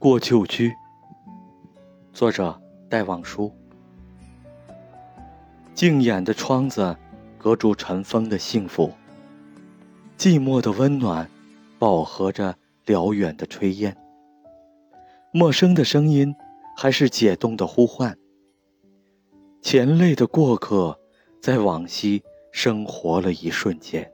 过旧居，作者戴望舒。静掩的窗子，隔住尘封的幸福。寂寞的温暖，饱和着辽远的炊烟。陌生的声音，还是解冻的呼唤。前泪的过客，在往昔生活了一瞬间。